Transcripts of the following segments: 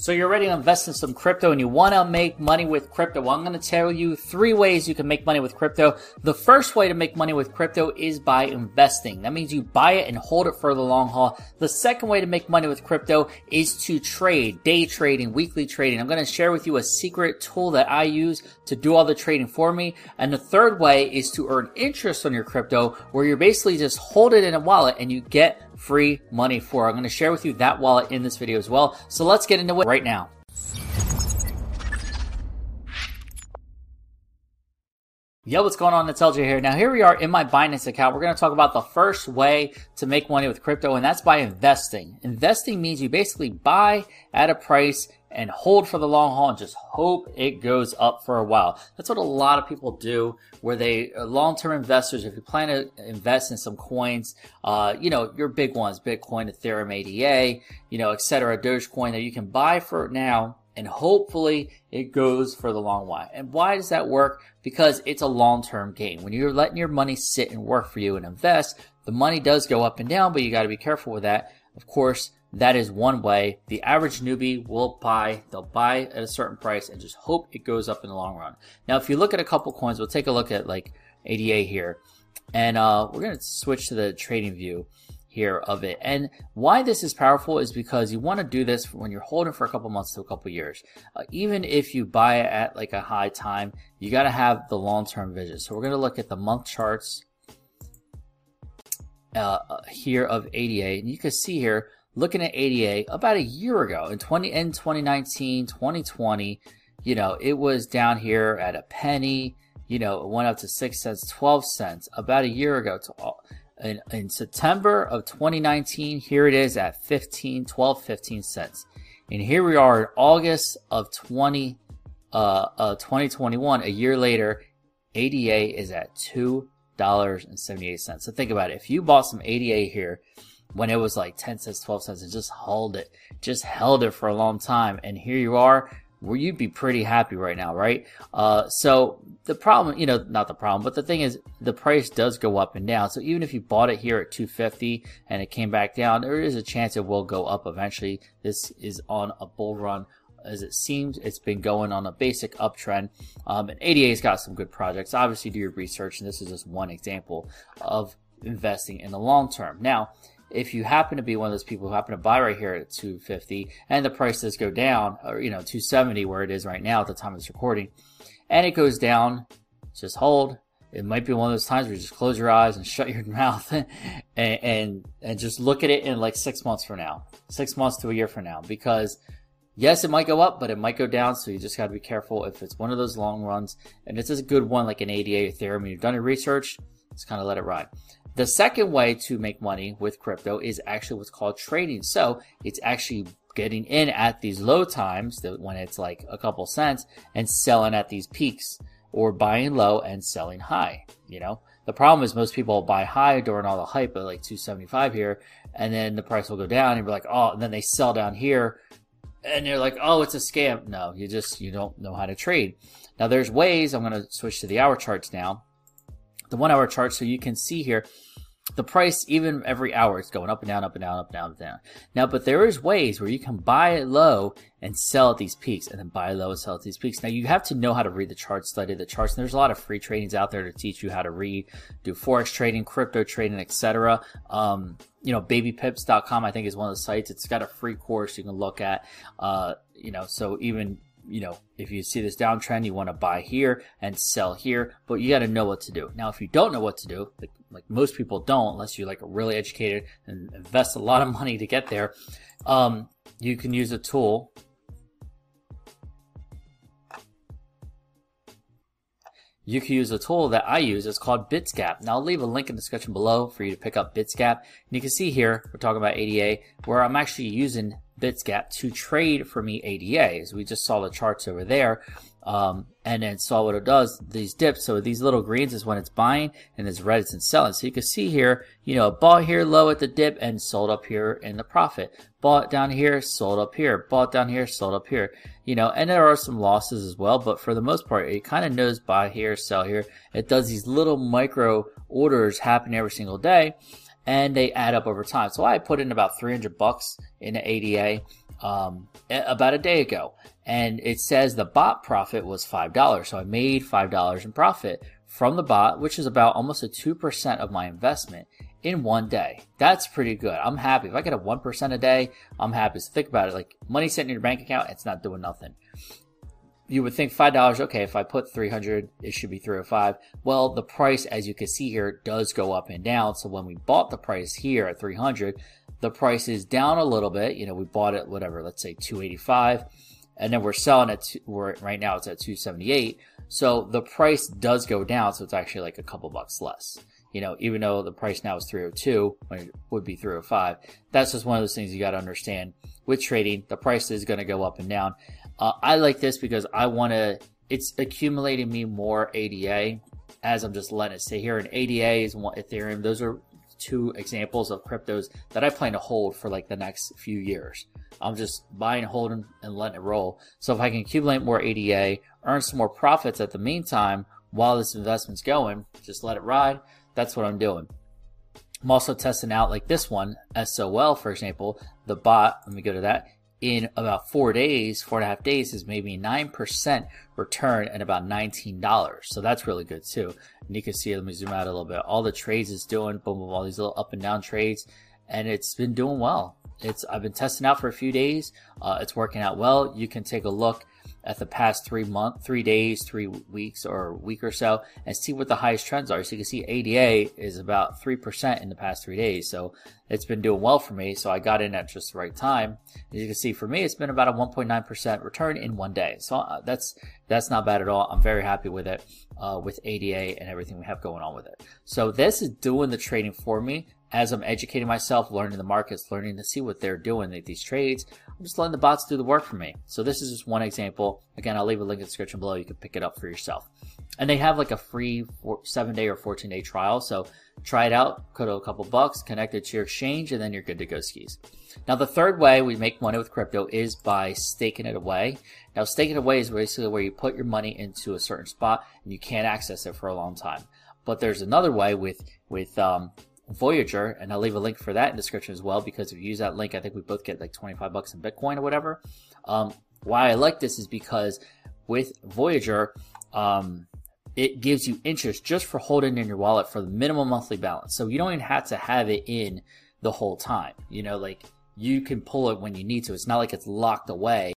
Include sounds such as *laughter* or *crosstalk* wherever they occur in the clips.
So you're ready to invest in some crypto and you want to make money with crypto. Well, I'm going to tell you three ways you can make money with crypto. The first way to make money with crypto is by investing. That means you buy it and hold it for the long haul. The second way to make money with crypto is to trade, day trading, weekly trading. I'm going to share with you a secret tool that I use to do all the trading for me. And the third way is to earn interest on your crypto where you're basically just hold it in a wallet and you get free money for. I'm going to share with you that wallet in this video as well. So let's get into it right now. Yo, what's going on? It's LJ here. Now, here we are in my Binance account. We're going to talk about the first way to make money with crypto, and that's by investing. Investing means you basically buy at a price and hold for the long haul and just hope it goes up for a while. That's what a lot of people do, where they are long-term investors. If you plan to invest in some coins, uh, you know, your big ones, Bitcoin, Ethereum, ADA, you know, etc., Dogecoin that you can buy for now and hopefully it goes for the long while. And why does that work? Because it's a long term game. When you're letting your money sit and work for you and invest, the money does go up and down, but you got to be careful with that. Of course, that is one way. The average newbie will buy, they'll buy at a certain price and just hope it goes up in the long run. Now, if you look at a couple coins, we'll take a look at like ADA here. And uh, we're going to switch to the trading view here of it. And why this is powerful is because you want to do this when you're holding for a couple months to a couple years. Uh, even if you buy it at like a high time, you got to have the long-term vision. So we're going to look at the month charts uh, uh here of ADA, and you can see here looking at ADA about a year ago in 20 in 2019, 2020. You know, it was down here at a penny. You know, it went up to six cents, 12 cents about a year ago to all in, in September of 2019, here it is at 15, 12, 15 cents. And here we are in August of 20, uh, uh, 2021, a year later, ADA is at $2.78. So think about it. If you bought some ADA here when it was like 10 cents, 12 cents, and just held it, just held it for a long time, and here you are well, you'd be pretty happy right now, right? Uh, so the problem, you know, not the problem, but the thing is, the price does go up and down. So even if you bought it here at 250 and it came back down, there is a chance it will go up eventually. This is on a bull run. As it seems, it's been going on a basic uptrend. Um, and ADA's got some good projects. Obviously, do your research, and this is just one example of investing in the long term. Now, if you happen to be one of those people who happen to buy right here at 250 and the price does go down or you know 270 where it is right now at the time of this recording and it goes down just hold. It might be one of those times where you just close your eyes and *laughs* shut your mouth *laughs* and, and and just look at it in like six months from now six months to a year from now because yes it might go up but it might go down so you just got to be careful if it's one of those long runs and it's a good one like an ada ethereum and you've done your research just kind of let it ride the second way to make money with crypto is actually what's called trading. So it's actually getting in at these low times when it's like a couple cents and selling at these peaks or buying low and selling high. You know, the problem is most people buy high during all the hype at like 275 here and then the price will go down and you're like, oh, and then they sell down here and you're like, oh, it's a scam. No, you just, you don't know how to trade. Now there's ways, I'm going to switch to the hour charts now. The one hour chart so you can see here the price even every hour it's going up and down, up and down, up and down, up and down. Now, but there is ways where you can buy low and sell at these peaks, and then buy low and sell at these peaks. Now, you have to know how to read the charts, study the charts. And there's a lot of free trainings out there to teach you how to read, do forex trading, crypto trading, etc. Um, you know, babypips.com I think is one of the sites. It's got a free course you can look at. Uh, you know, so even you know, if you see this downtrend, you want to buy here and sell here, but you got to know what to do. Now, if you don't know what to do, like, like most people don't, unless you're like really educated and invest a lot of money to get there, um, you can use a tool. You can use a tool that I use. It's called Bitsgap. Now I'll leave a link in the description below for you to pick up Bitsgap. And you can see here, we're talking about ADA, where I'm actually using Bitsgap to trade for me ADAs. We just saw the charts over there. Um, and then saw what it does, these dips. So these little greens is when it's buying and this red it's selling. So you can see here, you know, bought here low at the dip and sold up here in the profit. Bought down here, sold up here. Bought down here, sold up here. You know, and there are some losses as well, but for the most part, it kind of knows buy here, sell here. It does these little micro orders happen every single day and they add up over time. So I put in about 300 bucks in the ADA um, about a day ago, and it says the bot profit was five dollars. So I made five dollars in profit from the bot, which is about almost a two percent of my investment in one day. That's pretty good. I'm happy. If I get a 1% a day, I'm happy. So think about it. Like money sitting in your bank account, it's not doing nothing you would think five dollars. Okay, if I put three hundred, it should be three hundred five. Well, the price, as you can see here, does go up and down. So when we bought the price here at three hundred, the price is down a little bit. You know, we bought it whatever, let's say two eighty five, and then we're selling it. we're right now it's at two seventy eight. So the price does go down. So it's actually like a couple bucks less. You know, even though the price now is 302 when it would be 305, that's just one of those things you got to understand. With trading, the price is going to go up and down. Uh, I like this because I want to, it's accumulating me more ADA as I'm just letting it stay here. And ADA is one, Ethereum. Those are two examples of cryptos that I plan to hold for like the next few years. I'm just buying, holding, and letting it roll. So if I can accumulate more ADA, earn some more profits at the meantime while this investment's going, just let it ride. That's what I'm doing. I'm also testing out like this one, SOL, for example, the bot. Let me go to that in about four days, four and a half days, is maybe 9% return and about $19. So that's really good too. And you can see, let me zoom out a little bit. All the trades it's doing, boom, boom, all these little up and down trades, and it's been doing well. It's I've been testing out for a few days. Uh, it's working out well. You can take a look at the past three month, three days, three weeks, or week or so, and see what the highest trends are. So you can see ADA is about three percent in the past three days. So it's been doing well for me. So I got in at just the right time. As you can see, for me, it's been about a 1.9 percent return in one day. So uh, that's that's not bad at all. I'm very happy with it, uh, with ADA and everything we have going on with it. So this is doing the trading for me as I'm educating myself, learning the markets, learning to see what they're doing these trades, I'm just letting the bots do the work for me. So this is just one example. Again, I'll leave a link in the description below. You can pick it up for yourself. And they have like a free four, seven day or 14 day trial. So try it out, put a couple bucks, connect it to your exchange, and then you're good to go skis. Now, the third way we make money with crypto is by staking it away. Now, staking it away is basically where you put your money into a certain spot and you can't access it for a long time. But there's another way with, with, um, Voyager, and I'll leave a link for that in the description as well because if you use that link, I think we both get like 25 bucks in Bitcoin or whatever. Um, why I like this is because with Voyager, um, it gives you interest just for holding in your wallet for the minimum monthly balance. So you don't even have to have it in the whole time. You know, like you can pull it when you need to. It's not like it's locked away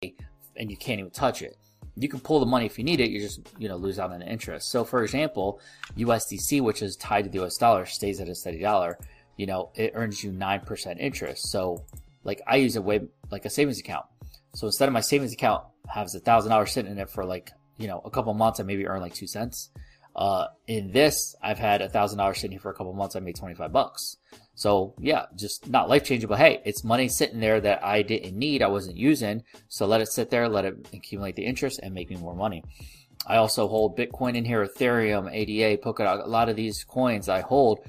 and you can't even touch it you can pull the money if you need it. You just you know lose out on the interest. So for example, USDC, which is tied to the US dollar, stays at a steady dollar. You know it earns you nine percent interest. So like I use it way like a savings account. So instead of my savings account has a thousand dollars sitting in it for like you know a couple months, I maybe earn like two cents. Uh, in this, I've had a thousand dollars sitting here for a couple months. I made twenty five bucks. So yeah, just not life changing, but hey, it's money sitting there that I didn't need, I wasn't using. So let it sit there, let it accumulate the interest and make me more money. I also hold Bitcoin in here, Ethereum, ADA, Polkadot, a lot of these coins I hold.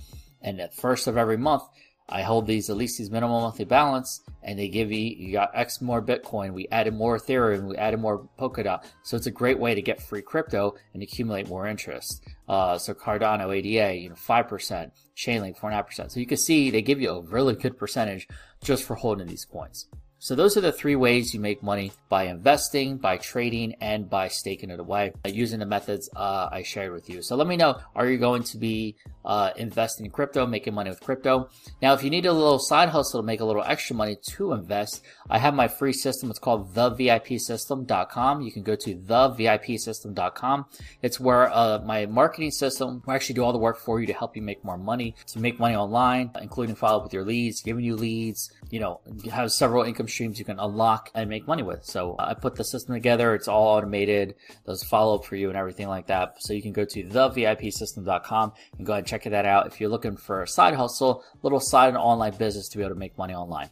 And at first of every month, I hold these at least these minimum monthly balance, and they give you you got X more Bitcoin. We added more Ethereum, we added more Polkadot, so it's a great way to get free crypto and accumulate more interest. Uh, so Cardano ADA, you know, five percent, Chainlink four and a half percent. So you can see they give you a really good percentage just for holding these coins. So those are the three ways you make money by investing, by trading, and by staking it away uh, using the methods uh, I shared with you. So let me know, are you going to be uh, investing in crypto, making money with crypto? Now, if you need a little side hustle to make a little extra money to invest, I have my free system. It's called thevipsystem.com. You can go to thevipsystem.com. It's where uh, my marketing system actually do all the work for you to help you make more money, to make money online, including follow up with your leads, giving you leads, you know, have several income streams you can unlock and make money with. So uh, I put the system together. It's all automated. Does follow up for you and everything like that. So you can go to thevipsystem.com and go ahead and check that out if you're looking for a side hustle, little side and online business to be able to make money online.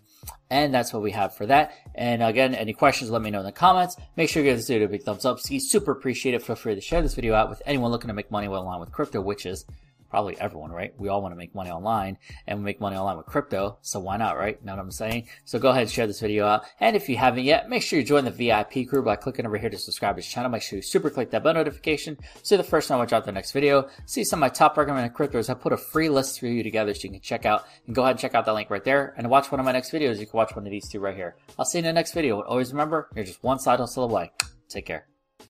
And that's what we have for that. And again, any questions, let me know in the comments. Make sure you give this video a big thumbs up. See, super appreciate it. Feel free to share this video out with anyone looking to make money online with crypto, which is probably everyone, right? We all want to make money online and we make money online with crypto. So why not, right? Know what I'm saying? So go ahead and share this video out. And if you haven't yet, make sure you join the VIP crew by clicking over here to subscribe to this channel. Make sure you super click that bell notification so the first time I drop the next video. See some of my top recommended cryptos. I put a free list for you together so you can check out and go ahead and check out that link right there. And watch one of my next videos, you can watch one of these two right here. I'll see you in the next video. Always remember, you're just one side hustle away. Take care.